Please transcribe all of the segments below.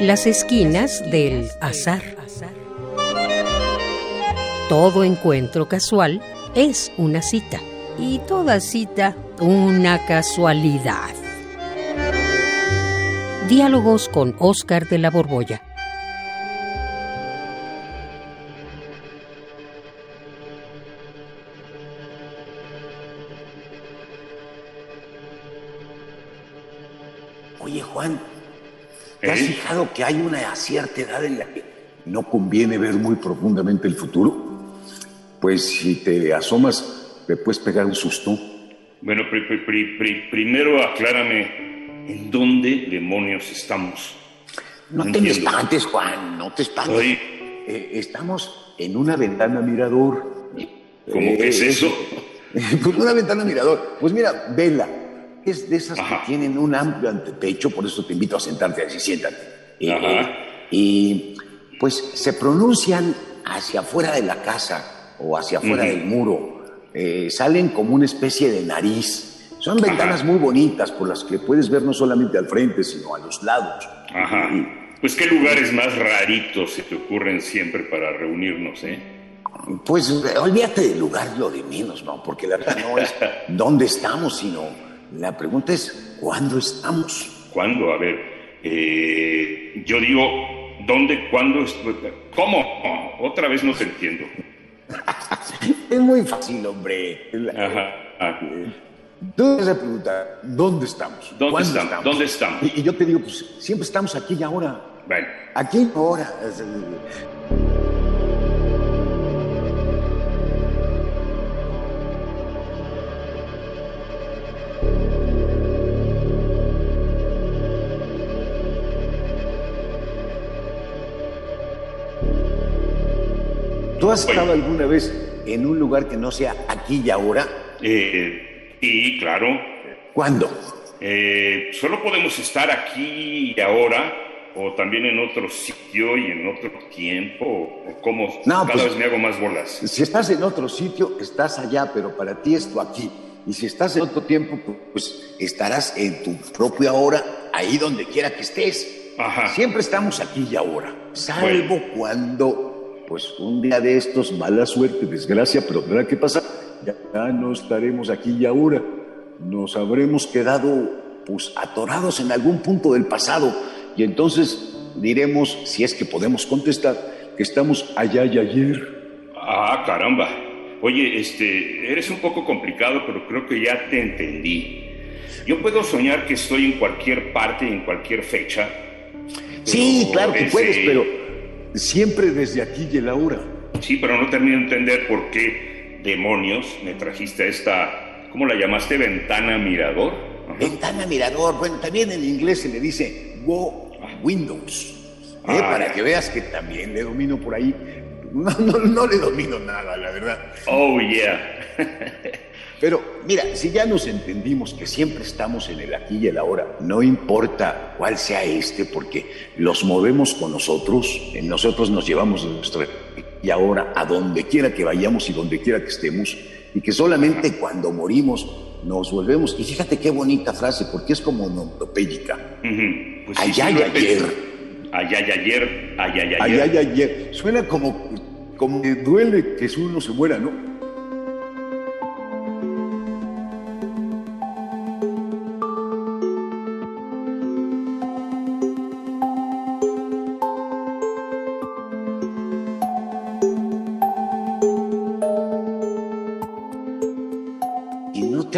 Las esquinas del azar. Todo encuentro casual es una cita y toda cita una casualidad. Diálogos con Oscar de la Borbolla. ¿Te has fijado que hay una cierta edad en la que no conviene ver muy profundamente el futuro? Pues si te asomas, te puedes pegar un susto. Bueno, primero aclárame en dónde demonios estamos. No, te me espantes, Juan, no te espantes. Eh, estamos en una ventana mirador. ¿Cómo que es eso? pues una ventana mirador. Pues mira, vela es de esas que tienen un amplio antepecho, por eso te invito a sentarte así, siéntate. y pues se pronuncian hacia afuera de la casa o hacia afuera del muro. Eh, salen como una especie de nariz. Son ventanas muy bonitas por las que puedes ver no solamente al frente, sino a los lados. Ajá. Pues qué lugares más raritos se te ocurren siempre para reunirnos, ¿eh? Pues olvídate del lugar, lo de menos, ¿no? Porque la verdad no es dónde estamos, sino la pregunta es, ¿cuándo estamos? ¿Cuándo? A ver, eh, yo digo, ¿dónde, cuándo, cómo? Otra vez no te entiendo. es muy fácil, hombre. Ajá. Ah. Tú vas a preguntar, ¿dónde estamos? ¿Dónde estamos? ¿Dónde estamos? Y, yo te digo, pues siempre estamos aquí y ahora. Bueno. Aquí y ahora. ¿Tú has estado alguna vez en un lugar que no sea aquí y ahora? Eh, sí, claro. ¿Cuándo? Eh, solo podemos estar aquí y ahora, o también en otro sitio y en otro tiempo, o como cada pues, vez me hago más bolas. Si estás en otro sitio, estás allá, pero para ti esto aquí. Y si estás en otro tiempo, pues estarás en tu propia hora, ahí donde quiera que estés. Ajá. Siempre estamos aquí y ahora, salvo cuando pues un día de estos, mala suerte, desgracia, pero tendrá que pasar. Ya, no estaremos aquí y ahora. Nos habremos quedado pues atorados en algún punto del pasado y entonces diremos, si es que podemos contestar, que estamos allá y ayer. Ah, caramba. Oye, este, eres un poco complicado, pero creo que ya te entendí. Yo puedo soñar que estoy en cualquier parte, en cualquier fecha. Sí, claro que puedes, pero siempre desde aquí y el ahora. Sí, pero no termino de entender por qué demonios me trajiste a esta, ¿cómo la llamaste? Ventana mirador. Ventana mirador, bueno, también en inglés se le dice Go Windows. ¿eh? Ah, para que veas que también le domino por ahí. No, no, no le domino nada, la verdad. Oh, yeah. Pero mira, si ya nos entendimos que siempre estamos en el aquí y el ahora, no importa cuál sea este, porque los movemos con nosotros, en nosotros nos llevamos nuestro y ahora a donde quiera que vayamos y donde quiera que estemos, y que solamente cuando morimos nos volvemos. Y fíjate qué bonita frase, porque es como onomatopéyica. Pues allá y ayer. Allá y ayer, allá y ayer. Allá y ayer. Suena como, como que duele que uno se muera, ¿no?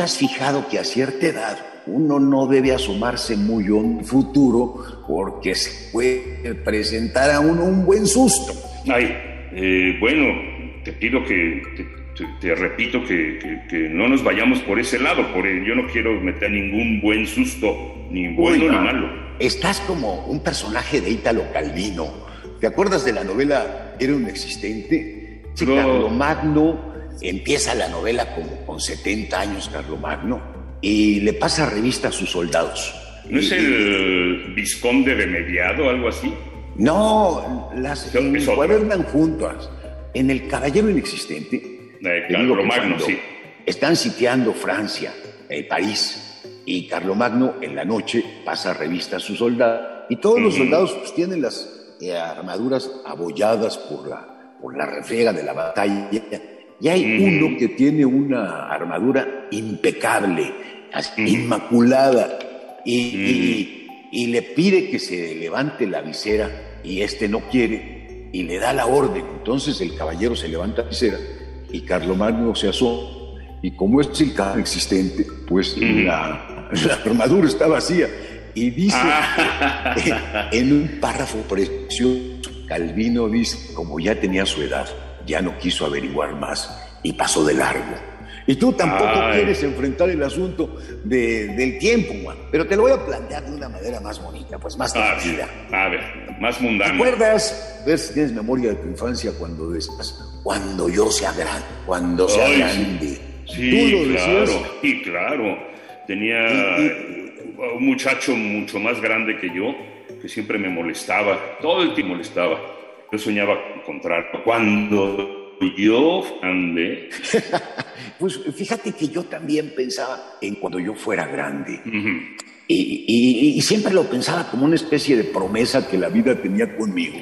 Has fijado que a cierta edad uno no debe asomarse muy a un futuro porque se puede presentar a uno un buen susto? Ay, eh, bueno, te pido que, te, repito que, no nos vayamos por ese lado, porque yo no quiero meter ningún buen susto, ni bueno ni malo. Estás como un personaje de Ítalo Calvino. ¿Te acuerdas de la novela Era un existente? Carlo Magno Empieza la novela como con 70 años Carlomagno y le pasa revista a sus soldados. ¿No es el Visconde de Mediado, algo así? No, las encuadernan juntas. En El Caballero Inexistente. Eh, Carlomagno, sí. Están sitiando Francia, eh, París, y Carlomagno en la noche pasa revista a sus soldados Y todos los soldados pues, tienen las eh, armaduras abolladas por la, por la refriega de la batalla. Y hay uno que tiene una armadura impecable, inmaculada, y, y, le pide que se levante la visera y este no quiere y le da la orden. Entonces el caballero se levanta la visera y Carlomagno se asoma y como es el carro existente, pues la, armadura está vacía. Y dice ah. en un párrafo precioso, Calvino dice, como ya tenía su edad, ya no quiso averiguar más y pasó de largo. Y tú tampoco quieres enfrentar el asunto del tiempo, Juan. Pero te lo voy a plantear de una manera más bonita, pues más tranquila. A ver, más mundana. ¿Te acuerdas? Ver si tienes memoria de tu infancia cuando decías, cuando yo sea grande, cuando sea grande. Sí, claro, y claro. Tenía un muchacho mucho más grande que yo que siempre me molestaba, todo el tiempo molestaba. Yo soñaba encontrarlo. Cuando yo andé. pues fíjate que yo también pensaba en cuando yo fuera grande. y, siempre lo pensaba como una especie de promesa que la vida tenía conmigo.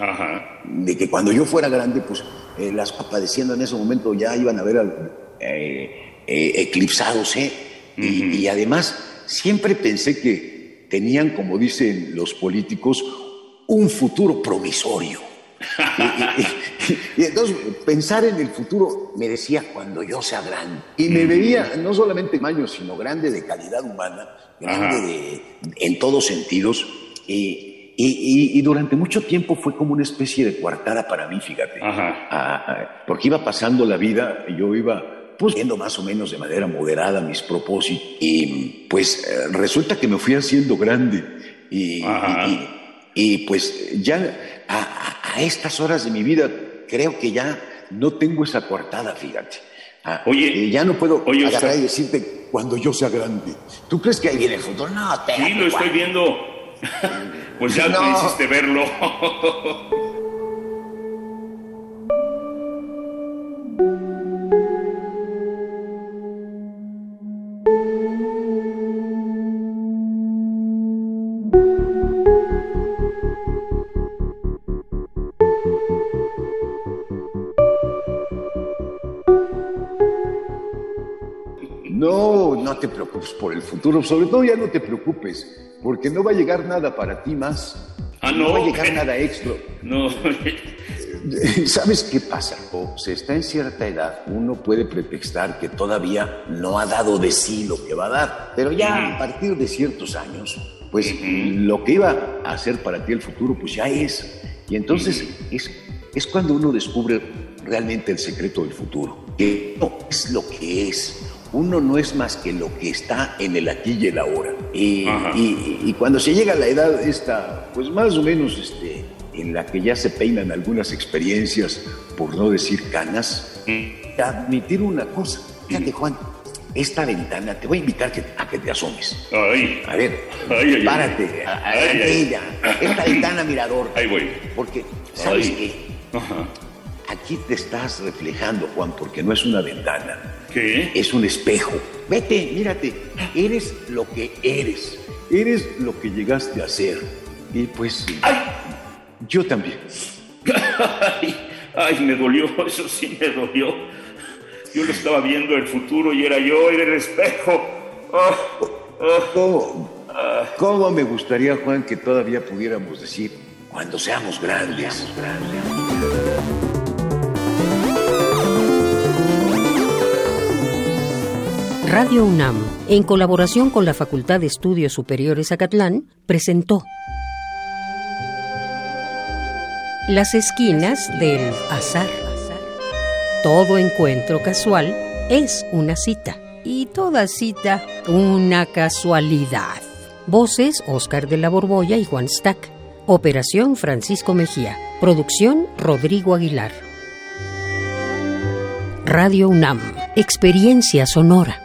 De que cuando yo fuera grande, pues eh, las padeciendo en ese momento ya iban a ver al, eh, eh, eclipsados, ¿eh? y, además, siempre pensé que tenían, como dicen los políticos, un futuro promisorio. Y, entonces pensar en el futuro me decía cuando yo sea grande. Y me veía no solamente en sino grande de calidad humana, grande en todos sentidos. Y, durante mucho tiempo fue como una especie de coartada para mí, fíjate. Ah, ah, porque iba pasando la vida, yo iba pues viendo más o menos de manera moderada mis propósitos y pues eh, resulta que me fui haciendo grande y, y, pues ya a, estas horas de mi vida creo que ya no tengo esa coartada, fíjate. Ah, oye, eh, ya no puedo oye, agarrar y decirte cuando yo sea grande. ¿Tú crees que ahí viene el futuro? No, Sí, lo estoy viendo. pues ya no. me hiciste verlo. te preocupes por el futuro, sobre todo ya no te preocupes, porque no va a llegar nada para ti más. Ah, no. va a llegar nada extra. No. ¿Sabes qué pasa? O se está en cierta edad, uno puede pretextar que todavía no ha dado de sí lo que va a dar, pero ya a partir de ciertos años, pues lo que iba a hacer para ti el futuro, pues ya es. Y entonces es, es cuando uno descubre realmente el secreto del futuro, que no es lo que es, uno no es más que lo que está en el aquí y el ahora. Y, cuando se llega a la edad esta, pues más o menos este, en la que ya se peinan algunas experiencias, por no decir canas, mm. admitir una cosa. Fíjate, Juan, esta ventana, te voy a invitar a que te asomes. A ver, párate, ella, esta ventana mirador. Ahí voy. Porque, ¿sabes qué? Aquí te estás reflejando, Juan, porque no es una ventana ¿Qué? Es un espejo. Vete, mírate. Eres lo que eres. Eres lo que llegaste a ser. Y pues. ¡Ay! Yo también. Ay, me dolió. Eso sí me dolió. Yo lo estaba viendo el futuro y era yo, era el espejo. Ah, ah. ¿Cómo? ¿Cómo me gustaría, Juan, que todavía pudiéramos decir cuando seamos grandes? Seamos grandes. Radio UNAM, en colaboración con la Facultad de Estudios Superiores Acatlán, presentó Las esquinas del azar. Todo encuentro casual es una cita y toda cita una casualidad. Voces Oscar de la Borbolla y Juan Stack. Operación Francisco Mejía. Producción Rodrigo Aguilar. Radio UNAM. Experiencia sonora.